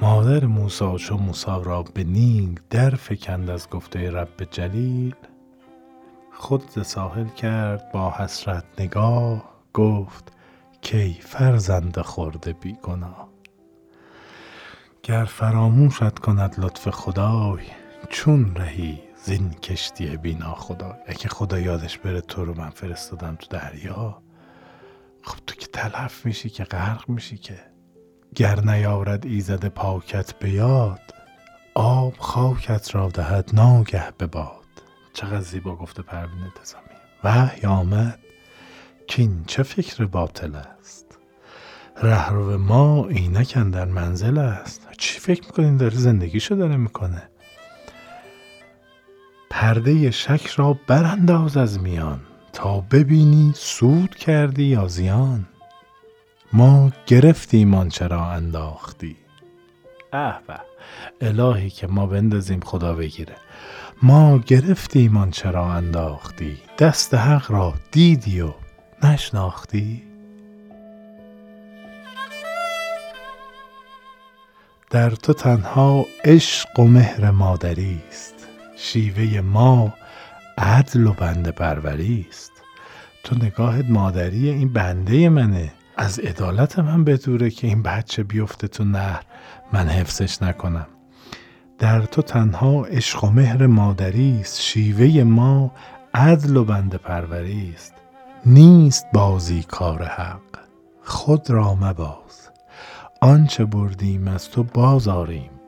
مادر موسی چو موسی را به نیل در فکند از گفته رب جلیل خود ز ساحل کرد با حسرت نگاه گفت کی فرزند خرد بی گناه. گر فراموشت کند لطف خدای چون رهی زین کشتی بینا خدای اگه خدا یادش بره تو رو من فرستادم تو دریا. خب تو که تلف میشی که غرق میشی که. گر نیارد ایزد پاکت به یاد آب خاکت را دهد ناگه به باد. چقدر زیبا گفته پروین انتظامی. وحی آمد کین چه فکر باطل است؟ رهرو ما اینک در منزل است. چی فکر می‌کنین داره زندگیشو داره می‌کنه. پرده شک را برانداز از میان تا ببینی سود کردی یا زیان. ما گرفتیم آنچه را انداختی. اه به الهی که ما بندازیم خدا بگیره. ما گرفتیم آنچه را انداختی. دست حق را دیدی و نشناختی. در تو تنها عشق و مهر مادری است. شیوه ما عدل و بنده پروری است. تو نگاهت مادری این بنده منه. از عدالت من بدوره که این بچه بیفته تو نهر. من حفظش نکنم. در تو تنها عشق و مهر مادری است. شیوه ما عدل و بنده پروری است. نیست بازی کار حق. خود را مباز. آنچه بردیم از تو بازاریم باز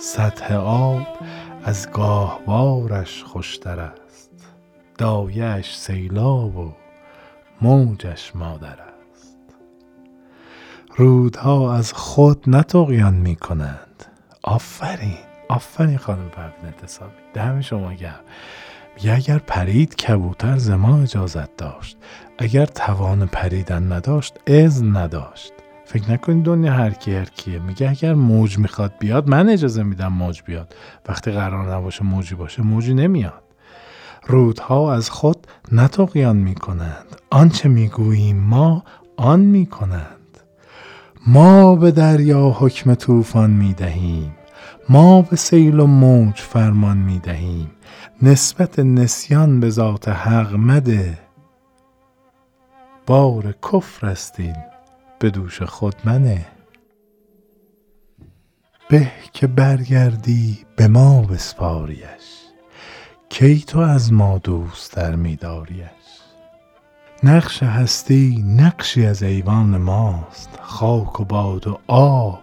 سطح آب از گاهوارش خوشتر است. دایش سیلاب و موجش مادر است. رودها از خود نتقیان می کنند. آفرین آفرین خانم پروین اتصابی دم شما گرم. میگه اگر پرید کبوتر زما اجازت داشت. اگر توان پریدن نداشت اذن نداشت. فکر نکنید دنیا هر کی هر کیه. میگه اگر موج می‌خواد بیاد من اجازه میدم موج بیاد. وقتی قرار نباشه موجی باشه موجی نمیاد. رودها از خود نتقیان می‌کنند. آنچه می‌گوییم ما آن می‌کنند. ما به دریا حکم طوفان می‌دهیم. ما به سیل و موج فرمان می دهیم نسبت نسیان به ذات حق مده. بار کفر استین به دوش خود منه. به که برگردی به ما بسپاریش. کی تو از ما دوستر میداریش. نقش هستی نقشی از ایوان ماست. خاک و باد و آب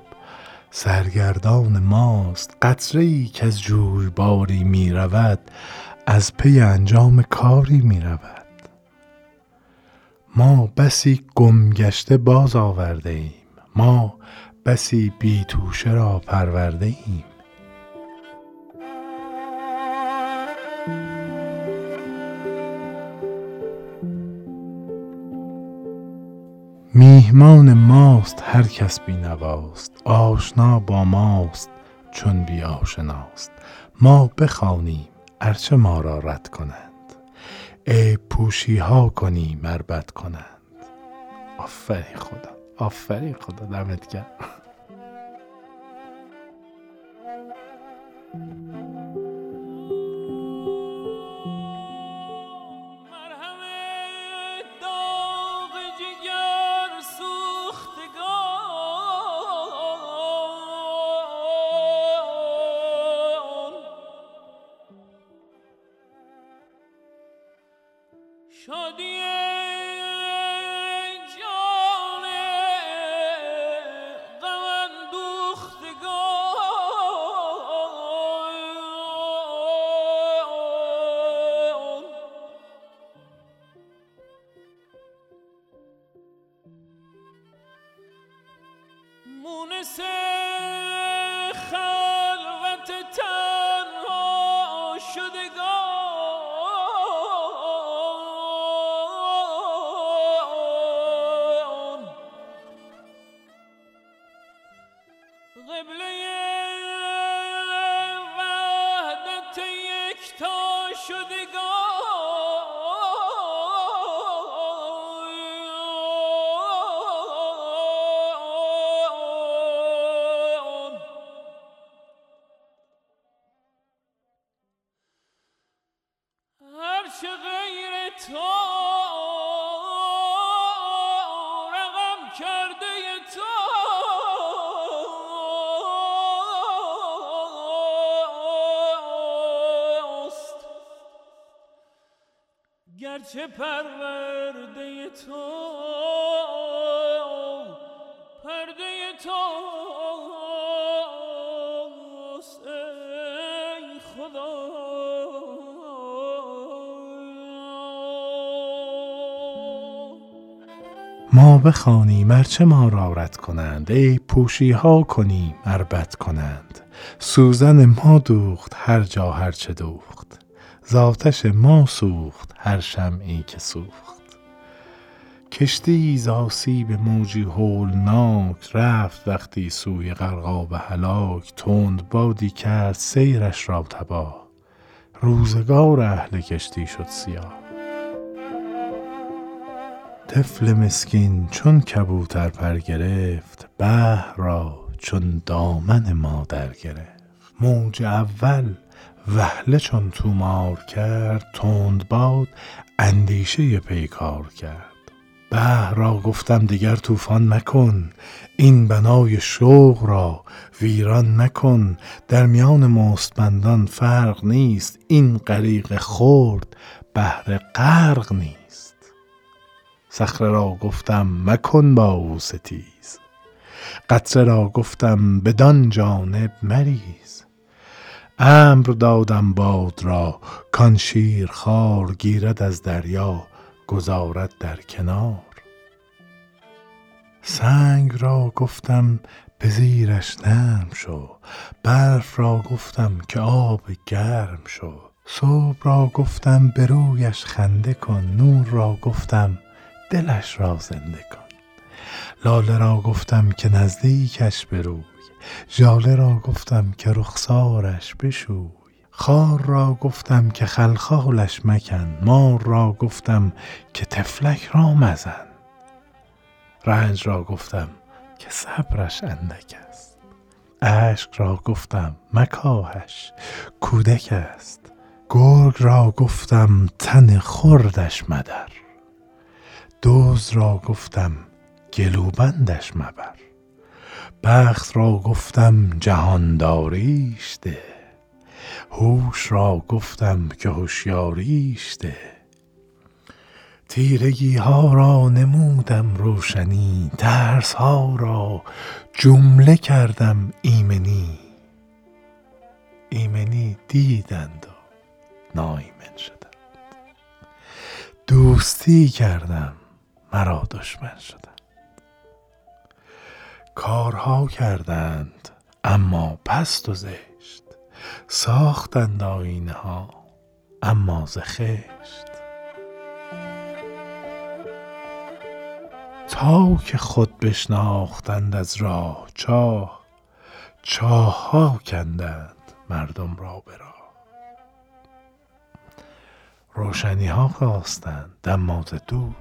سرگردان ماست. قطره ای که از جویباری می رود از پی انجام کاری می رود ما بسی گمگشته باز آورده ایم. ما بسی بی توشه را پرورده ایم. میهمان ماست هر کس بینواست آشنا با ماست چون بی آشناست ما بخوانیم ارچه ما را رد کنند. ای پوشی ها کنیم مربت کنند. آفرین خدا آفرین خدا دمت قبله وحدت یکتا شد. گرچه پرورده تو پرده تو ای خدا ما بخوانیم ارچه ما را رد کنند ای پوشی ها کنیم اربت کنند. سوزن ما دوخت هر جا هرچه دوخت. زاتش ما سوخت هر شمعی که سوخت. کشتی ز آسیب موجی هولناک رفت وقتی سوی غرقاب هلاک تند بادی کرد سیرش را تباه. روزگار اهل کشتی شد سیاه. طفل مسکین چون کبوتر پر گرفت بحر را چون دامن مادر گرفت. موج اول وهله چون تومار کرد تند باد اندیشه پیکار کرد. بحر را گفتم دیگر طوفان مکن این بنای شوق را ویران مکن. در میان مستمندان فرق نیست این غریق خرد بهر غرق نیست. صخره را گفتم مکن با او ستیز. قطره را گفتم بدان جانب مریز. امر دادم باد را کان شیر خوار گیرد از دریا گذارد در کنار. سنگ را گفتم به زیرش نرم شو برف را گفتم که آب گرم شو. صبح را گفتم به رویش خنده کن نور را گفتم دلش را زنده کن. لاله را گفتم که نزدیکش بروی ژاله را گفتم که رخسارش بشوی. خار را گفتم که خلخالش مکن. مار را گفتم که تفلک را مزن. رنج را گفتم که صبرش اندک است. اشک را گفتم مکاهش کودک است. گرگ را گفتم تن خردش مدر. دزد را گفتم گلوبندش مبر. بخت را گفتم جهانداریش ده. هوش را گفتم که هوشیاریش ده. تیرگی ها را نمودم روشنی ترس ها را جمله کردم ایمنی. ایمنی دیدند و نایمن شدند. دوستی کردم مرا دشمن شدند. کارها کردند اما پست و زشت. ساختند آینه ها اما ز خشت. تا که خود بشناختند از راه چاه چاه ها کندند مردم را به راه. روشنی ها خواستند اما ز دود.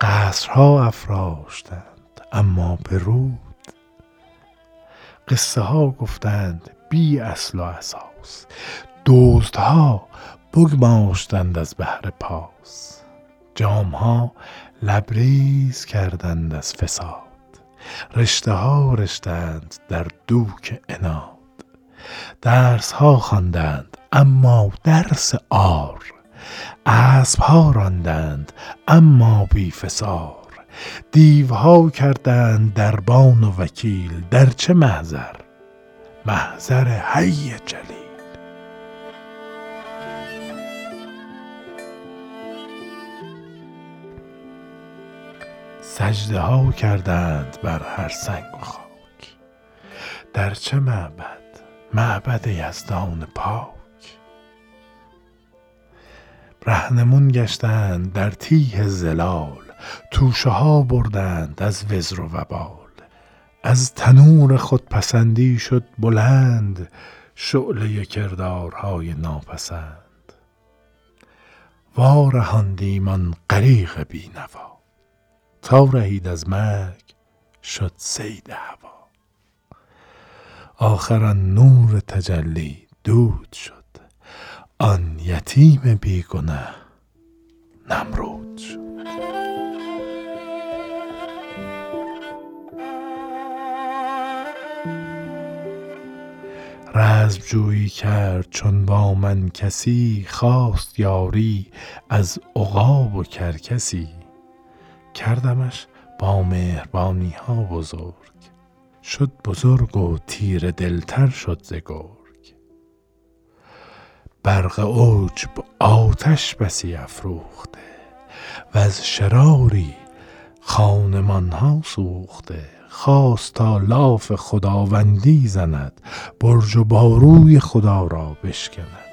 قصرها افراشتند. اما به رود. قصه ها گفتند بی اصل و اساس. دزدها بگماشتند از بهر پاس. جام ها لبریز کردند از فساد. رشته ها رشتند در دوک اناد درس ها خواندند اما درس آر اسب ها راندند اما بی فسار دیوها کردند دربان و وکیل در چه محضر؟ محضر حی جلیل. سجده ها کردند بر هر سنگ و خاک. در چه معبد؟ معبد یزدان پاک. رهنمون گشتند در تیه زلال. توشه ها بردند از وزر و وبال. از تنور خود پسندی شد بلند شعله کردارهای ناپسند. وارهاندیم آن غریق بینوا. تا رهید از مرگ شد سید هوا. آخر نور تجلی دود شد. آن یتیم بیگنه نمرود شد. رزم جویی کرد چون با من کسی خواست یاری از عقاب و کرکسی. کردمش با مهربانی ها بزرگ. شد بزرگ و تیر دلتر شد ز گرگ. برق عجب آتش بسی افروخته و از شراری خانمان ها سوخته. خواست تا لاف خداوندی زند برج و باروی خدا را بشکند.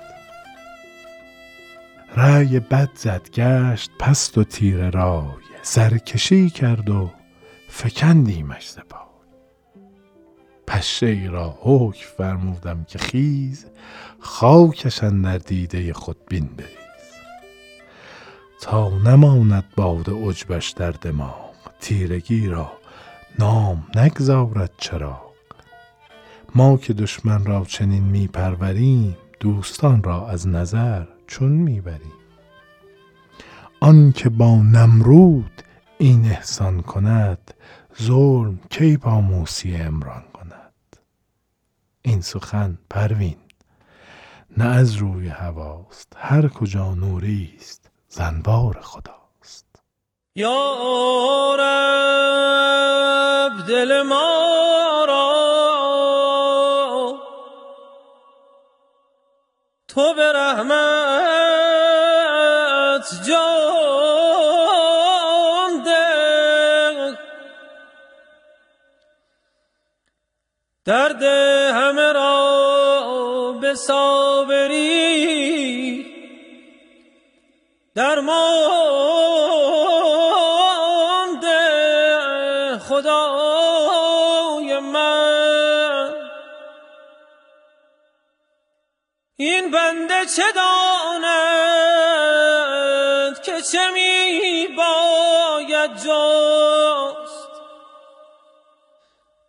رأی بد زد گشت پست و تیر رای سرکشی کرد و فکندیمش ز پای پشه ای را حکم فرمودم که خیز خاکش در دیده خود بین بریز. تا نماند باد عجبش در دماغ تیرگی را نام نگذارد چراغ. ما که دشمن را چنین می پروریم دوستان را از نظر چون می بریم آن که با نمرود این احسان کند ظلم کی با موسی عمران کند؟ این سخن پروین نه از روی هواست هر کجا نوری است زنبار خداست. یا رب دل ما را. تو به رحمت جان ده. درد همه را به صابری. درمان چه داند که چه می باید جست؟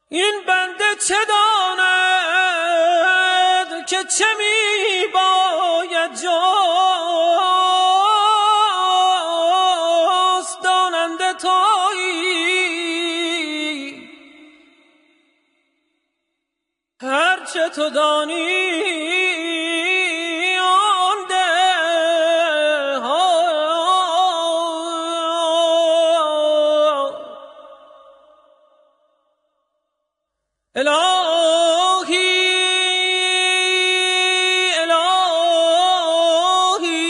این بنده چه داند که چه می باید جست؟ داننده تویی هرچه تو دانی الهی الهی.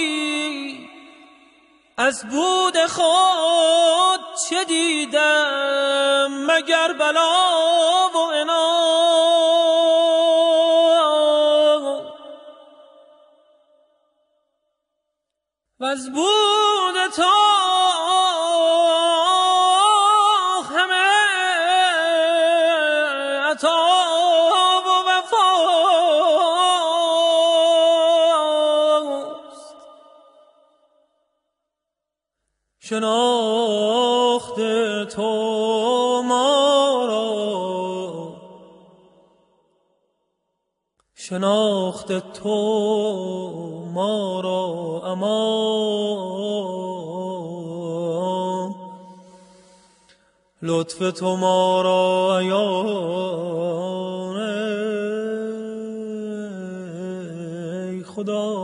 از بود خود چه دیدم مگر بلا و عناد و از بود تو شناخت تو ما را امان لطف تو ما را عیان ای خدا ای خدا.